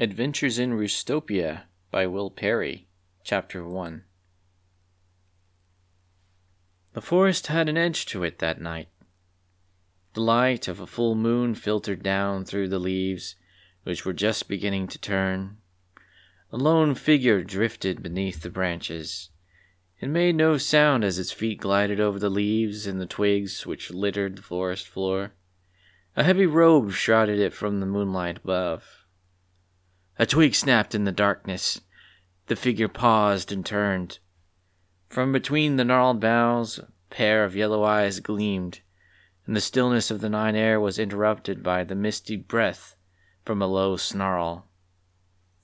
Adventures in Roostopia by Will Perry, Chapter 1 The forest had an edge to it that night. The light of a full moon filtered down through the leaves, which were just beginning to turn. A lone figure drifted beneath the branches. It made no sound as its feet glided over the leaves and the twigs which littered the forest floor. A heavy robe shrouded it from the moonlight above. A twig snapped in the darkness. The figure paused and turned. From between the gnarled boughs, a pair of yellow eyes gleamed, and the stillness of the night air was interrupted by the misty breath from a low snarl.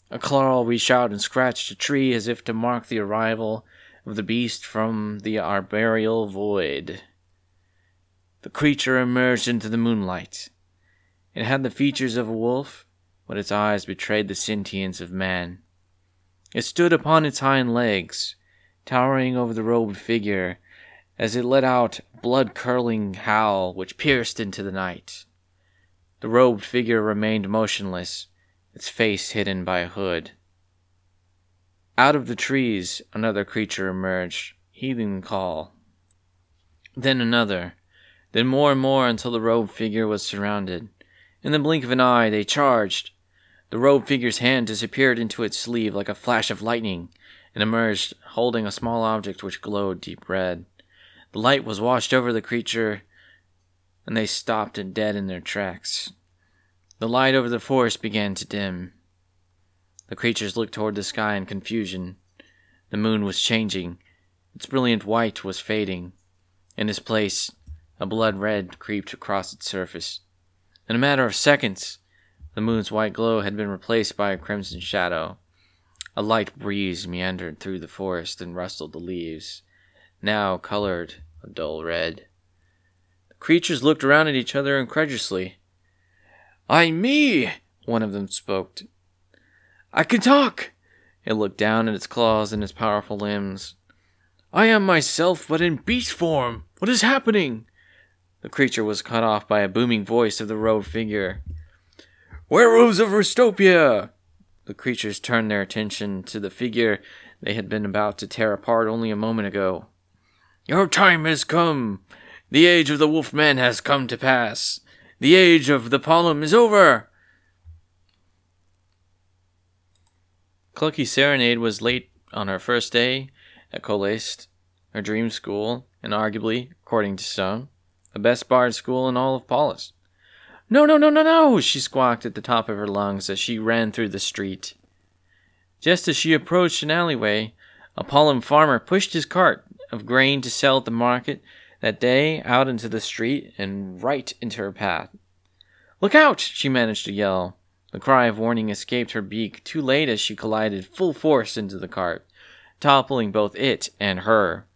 A claw reached out and scratched a tree as if to mark the arrival of the beast from the arboreal void. The creature emerged into the moonlight. It had the features of a wolf, but its eyes betrayed the sentience of man. It stood upon its hind legs, towering over the robed figure, as it let out a blood curdling howl which pierced into the night. The robed figure remained motionless, its face hidden by a hood. Out of the trees, another creature emerged, heeding the call. Then another, then more and more until the robed figure was surrounded. In the blink of an eye, they charged, the robed figure's hand disappeared into its sleeve like a flash of lightning and emerged holding a small object which glowed deep red. The light was washed over the creature and they stopped and dead in their tracks. The light over the forest began to dim. The creatures looked toward the sky in confusion. The moon was changing. Its brilliant white was fading. In its place, a blood red creeped across its surface. In a matter of seconds, the moon's white glow had been replaced by a crimson shadow. A light breeze meandered through the forest and rustled the leaves, now colored a dull red. The creatures looked around at each other incredulously. I me, one of them spoke. I can talk. It looked down at its claws and its powerful limbs. I am myself, but in beast form. What is happening? The creature was cut off by a booming voice of the robed figure. Werewolves of Roostopia! The creatures turned their attention to the figure they had been about to tear apart only a moment ago. Your time has come. The age of the wolfman has come to pass. The age of the pollum is over. Clucky serenade was late on her first day at Kolest, her dream school, and arguably, according to some, the best bard school in all of Polis. No, no, no, no, no, she squawked at the top of her lungs as she ran through the street. Just as she approached an alleyway, a pollum farmer pushed his cart of grain to sell at the market that day out into the street and right into her path. Look out! she managed to yell. The cry of warning escaped her beak too late as she collided full force into the cart, toppling both it and her.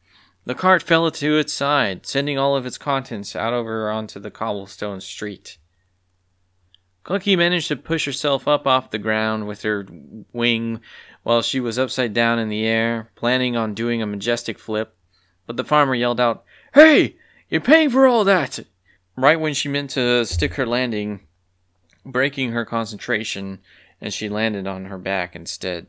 The cart fell to its side, sending all of its contents out over onto the cobblestone street. Clucky managed to push herself up off the ground with her wing while she was upside down in the air, planning on doing a majestic flip. But the farmer yelled out, Hey! You're paying for all that! Right when she meant to stick her landing, breaking her concentration, and she landed on her back instead.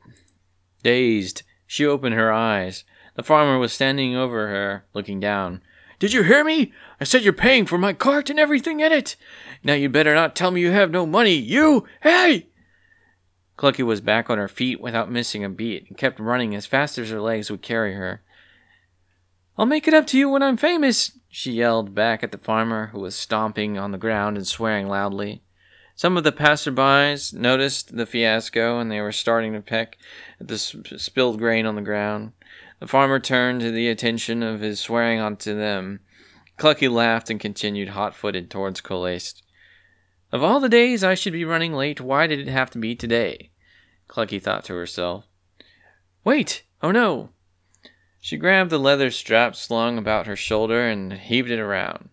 Dazed, she opened her eyes. The farmer was standing over her, looking down. Did you hear me? I said you're paying for my cart and everything in it. Now you'd better not tell me you have no money. You! Hey! Clucky was back on her feet without missing a beat and kept running as fast as her legs would carry her. I'll make it up to you when I'm famous, she yelled back at the farmer, who was stomping on the ground and swearing loudly. Some of the passerbys noticed the fiasco and they were starting to peck at the spilled grain on the ground. The farmer turned the attention of his swearing onto them. Clucky laughed and continued hot footed towards Kolest. Of all the days I should be running late, why did it have to be today? Clucky thought to herself. Wait! Oh no! She grabbed the leather strap slung about her shoulder and heaved it around.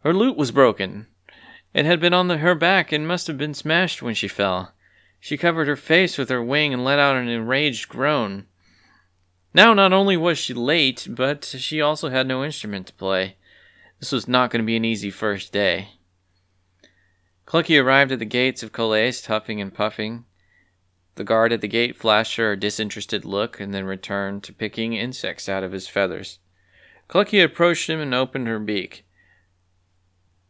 Her lute was broken. It had been on the, her back and must have been smashed when she fell. She covered her face with her wing and let out an enraged groan. Now, not only was she late, but she also had no instrument to play. This was not going to be an easy first day. Clucky arrived at the gates of Kolest, huffing and puffing. The guard at the gate flashed her a disinterested look and then returned to picking insects out of his feathers. Clucky approached him and opened her beak.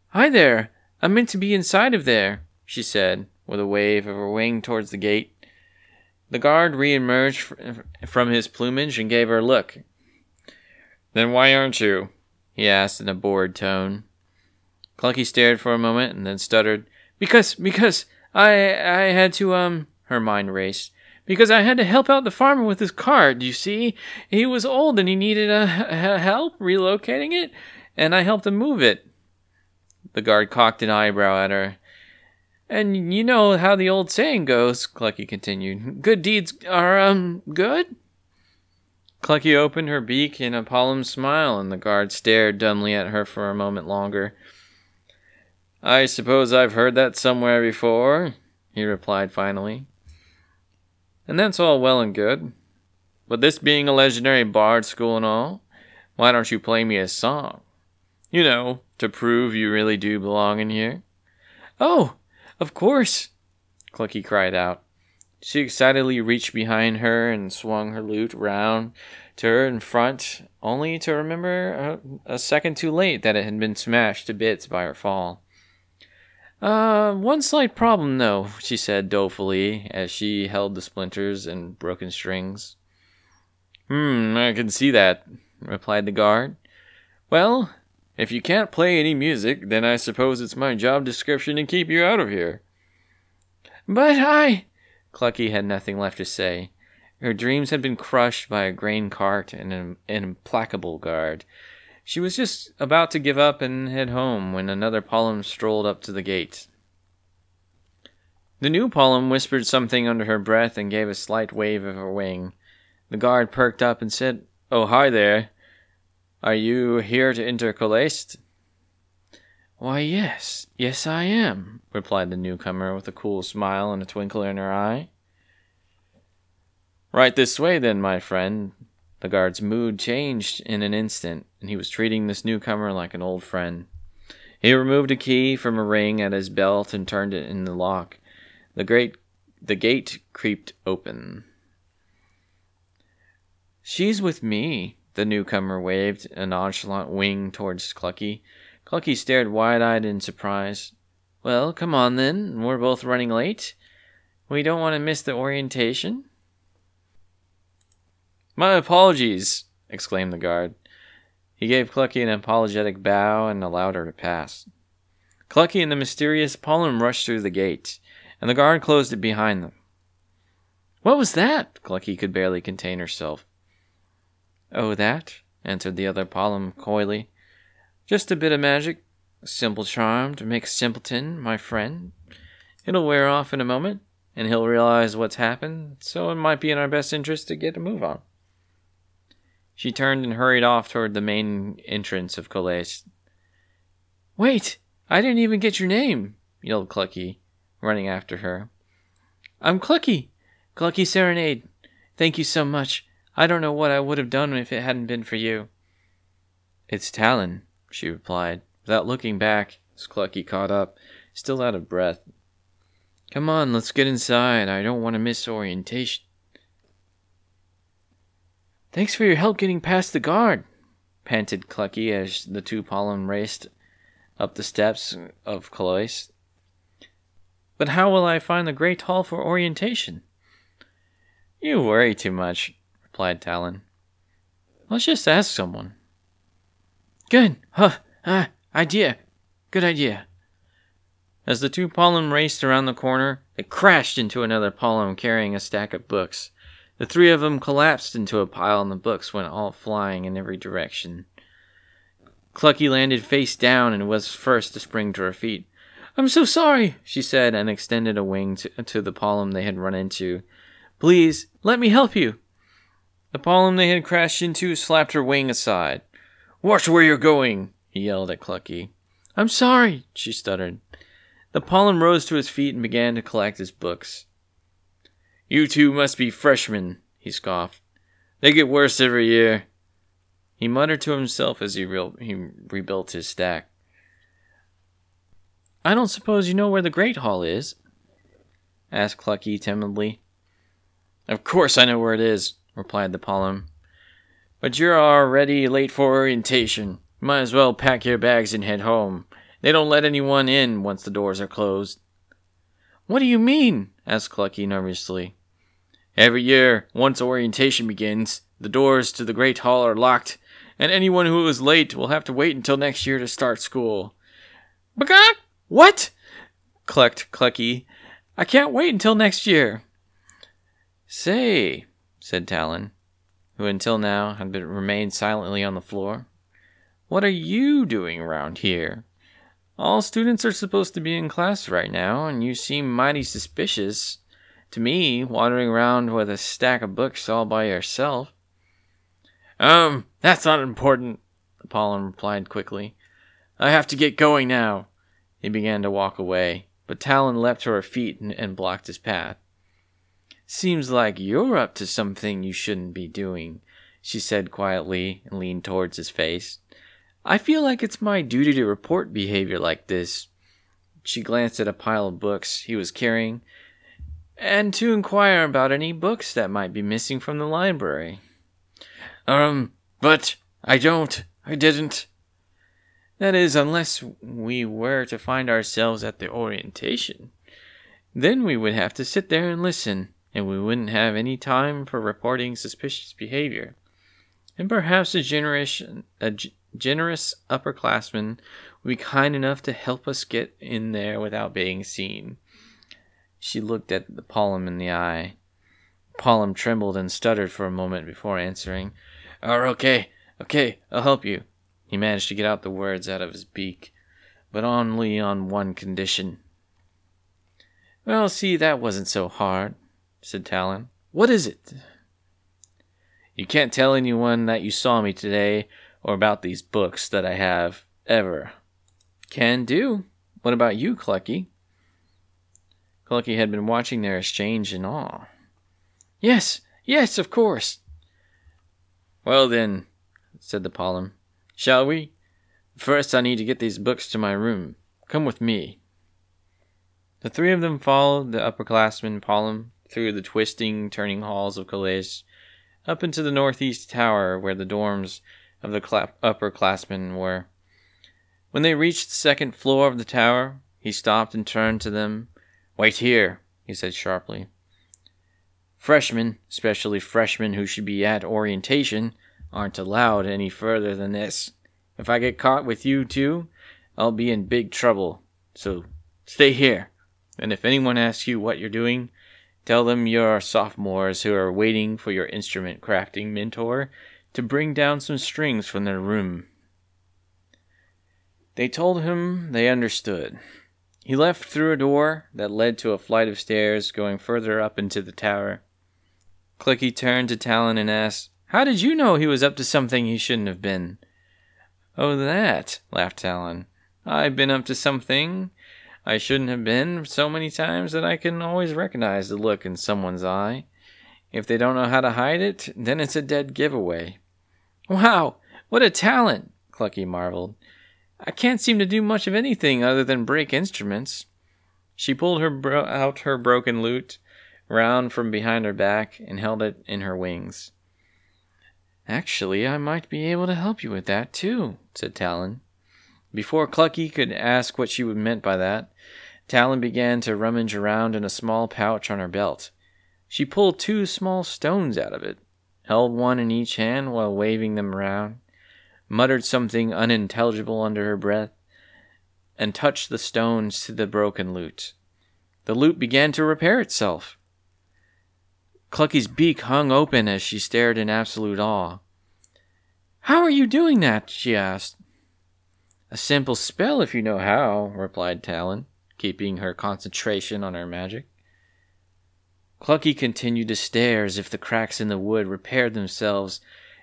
Hi there! I meant to be inside of there, she said, with a wave of her wing towards the gate. The guard re-emerged from his plumage and gave her a look. Then why aren't you? he asked in a bored tone. Clucky stared for a moment and then stuttered, Because, because, I, I had to, um, her mind raced. Because I had to help out the farmer with his cart, you see? He was old and he needed a help relocating it, and I helped him move it. The guard cocked an eyebrow at her. And you know how the old saying goes, Clucky continued. Good deeds are, um, good? Clucky opened her beak in a solemn smile, and the guard stared dumbly at her for a moment longer. I suppose I've heard that somewhere before, he replied finally. And that's all well and good. But this being a legendary bard school and all, why don't you play me a song? You know, to prove you really do belong in here. Oh, of course, Clucky cried out. She excitedly reached behind her and swung her lute round to her in front, only to remember a, a second too late that it had been smashed to bits by her fall. Uh, one slight problem, though, she said dolefully as she held the splinters and broken strings. Hmm, I can see that, replied the guard. Well, if you can't play any music, then I suppose it's my job description to keep you out of here. But I. Clucky had nothing left to say. Her dreams had been crushed by a grain cart and an implacable guard. She was just about to give up and head home when another Pollum strolled up to the gate. The new Pollum whispered something under her breath and gave a slight wave of her wing. The guard perked up and said, Oh, hi there. Are you here to enter Kolaist? Why, yes, yes, I am, replied the newcomer with a cool smile and a twinkle in her eye. Right this way, then, my friend. The guard's mood changed in an instant, and he was treating this newcomer like an old friend. He removed a key from a ring at his belt and turned it in the lock. The great the gate creaked open. She's with me, the newcomer waved a nonchalant wing towards Clucky. Clucky stared wide eyed in surprise. Well, come on then. We're both running late. We don't want to miss the orientation. My apologies, exclaimed the guard. He gave Clucky an apologetic bow and allowed her to pass. Clucky and the mysterious Pollum rushed through the gate, and the guard closed it behind them. What was that? Clucky could barely contain herself. Oh, that? answered the other Pollum coyly. Just a bit of magic. Simple charm to make simpleton, my friend. It'll wear off in a moment, and he'll realize what's happened, so it might be in our best interest to get a move on. She turned and hurried off toward the main entrance of Kolaist. Wait! I didn't even get your name, yelled Clucky, running after her. I'm Clucky! Clucky Serenade. Thank you so much. I don't know what I would have done if it hadn't been for you. It's Talon, she replied, without looking back, as Clucky caught up, still out of breath. Come on, let's get inside. I don't want to miss orientation. Thanks for your help getting past the guard, panted Clucky as the two Pollum raced up the steps of Kolaist. But how will I find the great hall for orientation? You worry too much, replied Talon. Let's just ask someone. Good. Huh. Uh, idea. Good idea. As the two Pollum raced around the corner, it crashed into another Pollum carrying a stack of books. The three of them collapsed into a pile, and the books went all flying in every direction. Clucky landed face down and was first to spring to her feet. I'm so sorry, she said, and extended a wing to, to the Pollum they had run into. Please, let me help you. The Pollum they had crashed into slapped her wing aside. Watch where you're going, he yelled at Clucky. I'm sorry, she stuttered. The Pollum rose to his feet and began to collect his books. You two must be freshmen, he scoffed. They get worse every year. He muttered to himself as he, re- he rebuilt his stack. I don't suppose you know where the Great Hall is? asked Clucky timidly. Of course I know where it is, replied the Pollum. But you're already late for orientation. Might as well pack your bags and head home. They don't let anyone in once the doors are closed. What do you mean? asked Clucky nervously. Every year, once orientation begins, the doors to the Great Hall are locked, and anyone who is late will have to wait until next year to start school. Bagak! What? clucked Clucky. I can't wait until next year. Say, said Talon, who until now had been, remained silently on the floor, what are you doing around here? All students are supposed to be in class right now, and you seem mighty suspicious to me, wandering around with a stack of books all by yourself. Um, that's not important, Apollon replied quickly. I have to get going now. He began to walk away, but Talon leapt to her feet and, and blocked his path. Seems like you're up to something you shouldn't be doing, she said quietly and leaned towards his face. I feel like it's my duty to report behavior like this. She glanced at a pile of books he was carrying and to inquire about any books that might be missing from the library. Um, but I don't. I didn't. That is, unless we were to find ourselves at the orientation. Then we would have to sit there and listen, and we wouldn't have any time for reporting suspicious behavior. And perhaps a generous, a g- generous upperclassman would be kind enough to help us get in there without being seen. She looked at the Pollum in the eye. Pollum trembled and stuttered for a moment before answering. Oh, okay, okay, I'll help you. He managed to get out the words out of his beak, but only on one condition. Well, see, that wasn't so hard, said Talon. What is it? You can't tell anyone that you saw me today or about these books that I have, ever. Can do. What about you, Clucky? Clucky had been watching their exchange in awe. Yes, yes, of course. Well then, said the Pollum, shall we? First, I need to get these books to my room. Come with me. The three of them followed the upperclassman Pollum through the twisting, turning halls of college, up into the northeast tower where the dorms of the cl- upperclassmen were. When they reached the second floor of the tower, he stopped and turned to them Wait here, he said sharply. Freshmen, especially freshmen who should be at orientation, aren't allowed any further than this. If I get caught with you two, I'll be in big trouble. So stay here. And if anyone asks you what you're doing, tell them you're sophomores who are waiting for your instrument crafting mentor to bring down some strings from their room. They told him they understood. He left through a door that led to a flight of stairs going further up into the tower. Clucky turned to Talon and asked, How did you know he was up to something he shouldn't have been? Oh, that, laughed Talon. I've been up to something I shouldn't have been so many times that I can always recognize the look in someone's eye. If they don't know how to hide it, then it's a dead giveaway. Wow, what a talent! Clucky marveled. I can't seem to do much of anything other than break instruments. She pulled her bro- out her broken lute, round from behind her back, and held it in her wings. Actually, I might be able to help you with that, too, said Talon. Before Clucky could ask what she meant by that, Talon began to rummage around in a small pouch on her belt. She pulled two small stones out of it, held one in each hand while waving them around muttered something unintelligible under her breath, and touched the stones to the broken lute. The lute began to repair itself. Clucky's beak hung open as she stared in absolute awe. How are you doing that? she asked. A simple spell if you know how, replied Talon, keeping her concentration on her magic. Clucky continued to stare as if the cracks in the wood repaired themselves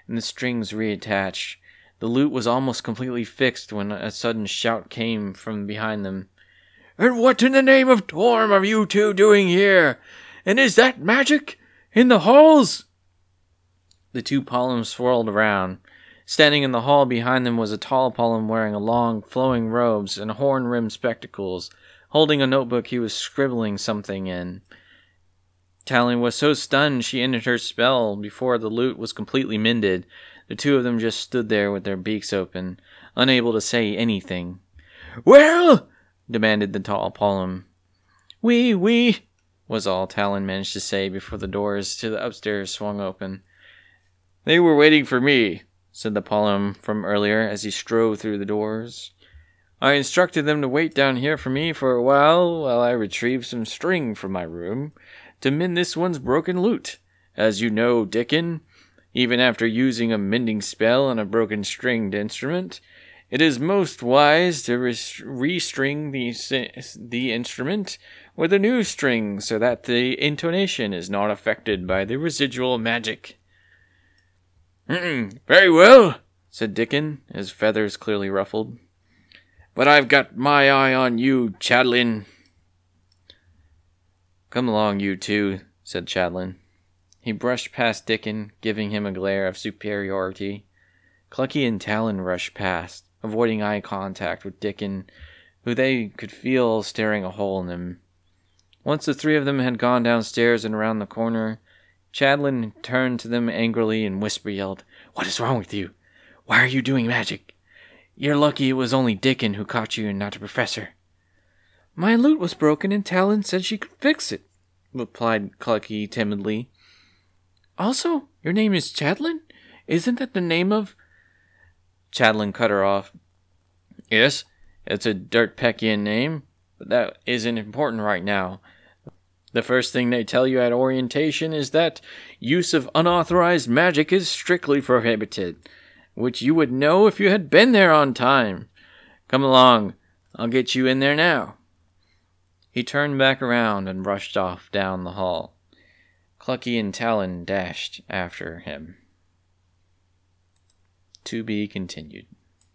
and the strings reattached, the lute was almost completely fixed when a sudden shout came from behind them. And what in the name of Torm are you two doing here? And is that magic? In the halls? The two Pollums swirled around. Standing in the hall behind them was a tall Pollum wearing long, flowing robes and horn rimmed spectacles. Holding a notebook, he was scribbling something in. Talon was so stunned she ended her spell before the lute was completely mended. The two of them just stood there with their beaks open, unable to say anything. Well? demanded the tall Pollum. We, we, was all Talon managed to say before the doors to the upstairs swung open. They were waiting for me, said the Pollum from earlier as he strode through the doors. I instructed them to wait down here for me for a while while I retrieved some string from my room to mend this one's broken lute. As you know, Dickon, even after using a mending spell on a broken stringed instrument, it is most wise to restring the, the instrument with a new string so that the intonation is not affected by the residual magic. Very well, said Dickon, his feathers clearly ruffled. But I've got my eye on you, Chadlin. Come along, you two, said Chadlin. He brushed past Dickon, giving him a glare of superiority. Clucky and Talon rushed past, avoiding eye contact with Dickon, who they could feel staring a hole in him. Once the three of them had gone downstairs and around the corner, Chadlin turned to them angrily and whisper yelled, What is wrong with you? Why are you doing magic? You're lucky it was only Dickon who caught you and not a professor. My lute was broken and Talon said she could fix it, replied Clucky timidly. Also, your name is Chadlin? Isn't that the name of. Chadlin cut her off. Yes, it's a dirt Dirtpeckian name, but that isn't important right now. The first thing they tell you at orientation is that use of unauthorized magic is strictly prohibited which you would know if you had been there on time. Come along, I'll get you in there now. He turned back around and rushed off down the hall. Clucky and Talon dashed after him. To be continued.